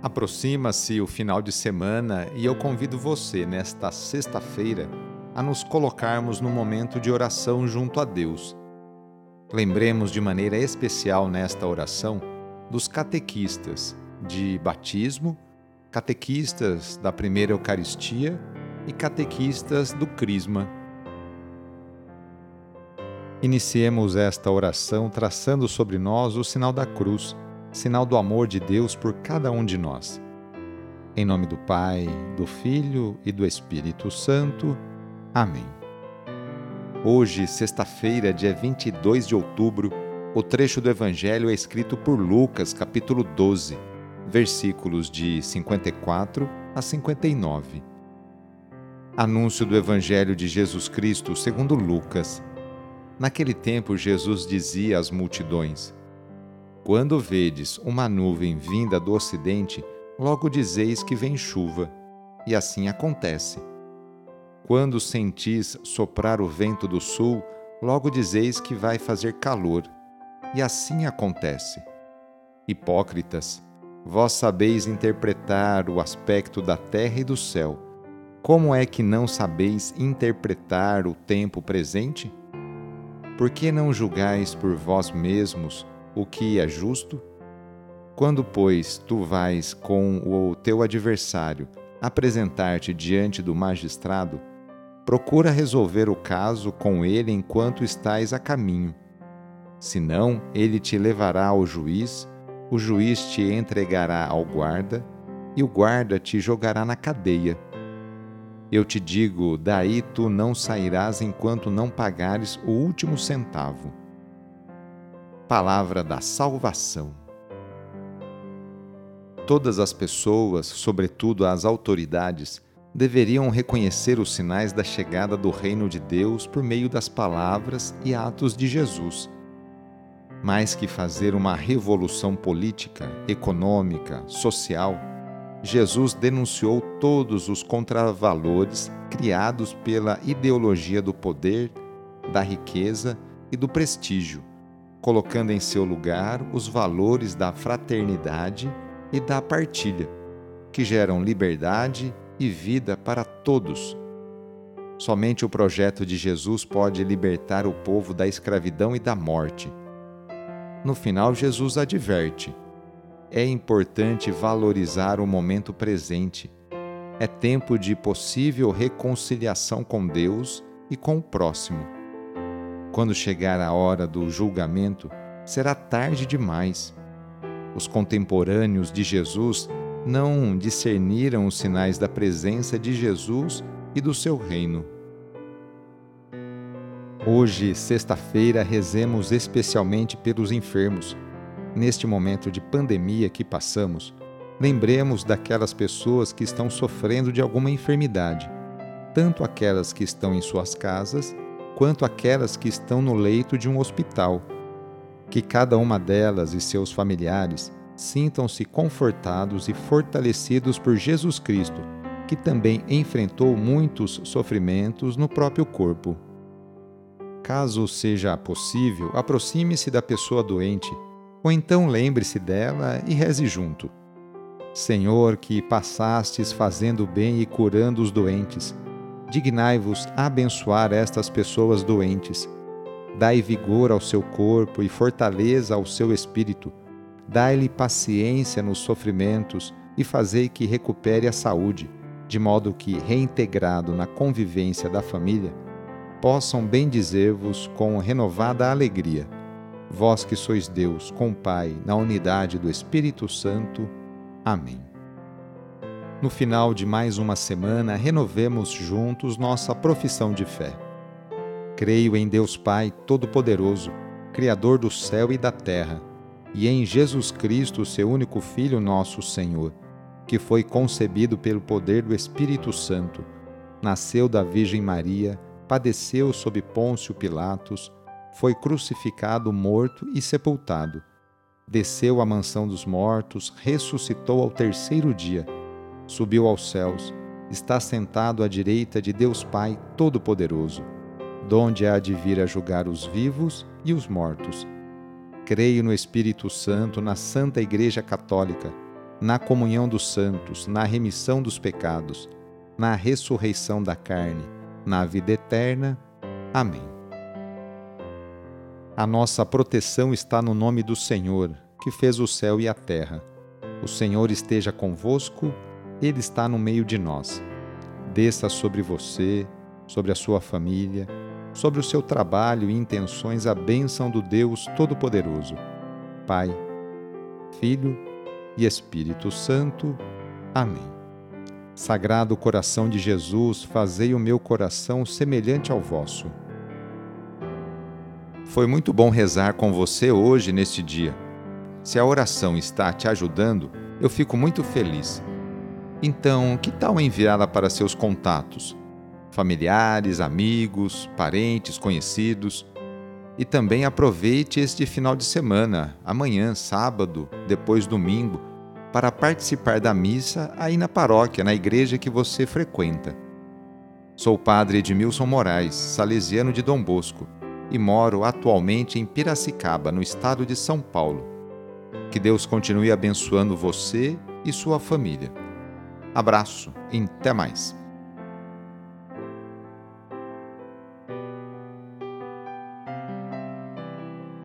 Aproxima-se o final de semana e eu convido você, nesta sexta-feira, a nos colocarmos no momento de oração junto a Deus. Lembremos de maneira especial nesta oração dos catequistas de batismo, catequistas da primeira Eucaristia e catequistas do Crisma. Iniciemos esta oração traçando sobre nós o sinal da cruz, sinal do amor de Deus por cada um de nós. Em nome do Pai, do Filho e do Espírito Santo. Amém. Hoje, sexta-feira, dia 22 de outubro, o trecho do Evangelho é escrito por Lucas, capítulo 12, versículos de 54 a 59. Anúncio do Evangelho de Jesus Cristo segundo Lucas. Naquele tempo, Jesus dizia às multidões: Quando vedes uma nuvem vinda do ocidente, logo dizeis que vem chuva, e assim acontece. Quando sentis soprar o vento do sul, logo dizeis que vai fazer calor, e assim acontece. Hipócritas, vós sabeis interpretar o aspecto da terra e do céu. Como é que não sabeis interpretar o tempo presente? Por que não julgais por vós mesmos o que é justo? Quando, pois, tu vais com o teu adversário apresentar-te diante do magistrado, procura resolver o caso com ele enquanto estás a caminho. Senão, ele te levará ao juiz, o juiz te entregará ao guarda, e o guarda te jogará na cadeia eu te digo: daí tu não sairás enquanto não pagares o último centavo. Palavra da Salvação. Todas as pessoas, sobretudo as autoridades, deveriam reconhecer os sinais da chegada do reino de Deus por meio das palavras e atos de Jesus. Mais que fazer uma revolução política, econômica, social, Jesus denunciou todos os contravalores criados pela ideologia do poder, da riqueza e do prestígio, colocando em seu lugar os valores da fraternidade e da partilha, que geram liberdade e vida para todos. Somente o projeto de Jesus pode libertar o povo da escravidão e da morte. No final, Jesus adverte: é importante valorizar o momento presente. É tempo de possível reconciliação com Deus e com o próximo. Quando chegar a hora do julgamento, será tarde demais. Os contemporâneos de Jesus não discerniram os sinais da presença de Jesus e do seu reino. Hoje, sexta-feira, rezemos especialmente pelos enfermos neste momento de pandemia que passamos, lembremos daquelas pessoas que estão sofrendo de alguma enfermidade, tanto aquelas que estão em suas casas, quanto aquelas que estão no leito de um hospital. Que cada uma delas e seus familiares sintam-se confortados e fortalecidos por Jesus Cristo, que também enfrentou muitos sofrimentos no próprio corpo. Caso seja possível, aproxime-se da pessoa doente ou então lembre-se dela e reze junto. Senhor, que passastes fazendo bem e curando os doentes, dignai-vos abençoar estas pessoas doentes. Dai vigor ao seu corpo e fortaleza ao seu espírito. Dai-lhe paciência nos sofrimentos e fazei que recupere a saúde, de modo que, reintegrado na convivência da família, possam bendizer-vos com renovada alegria vós que sois Deus, com o Pai, na unidade do Espírito Santo. Amém. No final de mais uma semana, renovemos juntos nossa profissão de fé. Creio em Deus Pai Todo-Poderoso, Criador do céu e da terra, e em Jesus Cristo, seu único Filho, nosso Senhor, que foi concebido pelo poder do Espírito Santo, nasceu da Virgem Maria, padeceu sob Pôncio Pilatos, foi crucificado, morto e sepultado. Desceu à mansão dos mortos, ressuscitou ao terceiro dia, subiu aos céus, está sentado à direita de Deus Pai Todo-Poderoso, donde há de vir a julgar os vivos e os mortos. Creio no Espírito Santo, na Santa Igreja Católica, na comunhão dos santos, na remissão dos pecados, na ressurreição da carne, na vida eterna. Amém. A nossa proteção está no nome do Senhor, que fez o céu e a terra. O Senhor esteja convosco, Ele está no meio de nós. Desça sobre você, sobre a sua família, sobre o seu trabalho e intenções a bênção do Deus Todo-Poderoso. Pai, Filho e Espírito Santo. Amém. Sagrado coração de Jesus, fazei o meu coração semelhante ao vosso. Foi muito bom rezar com você hoje neste dia. Se a oração está te ajudando, eu fico muito feliz. Então, que tal enviá-la para seus contatos? Familiares, amigos, parentes, conhecidos e também aproveite este final de semana, amanhã, sábado, depois domingo, para participar da missa aí na paróquia, na igreja que você frequenta. Sou o padre Edmilson Moraes, salesiano de Dom Bosco, e moro atualmente em Piracicaba, no estado de São Paulo. Que Deus continue abençoando você e sua família. Abraço e até mais.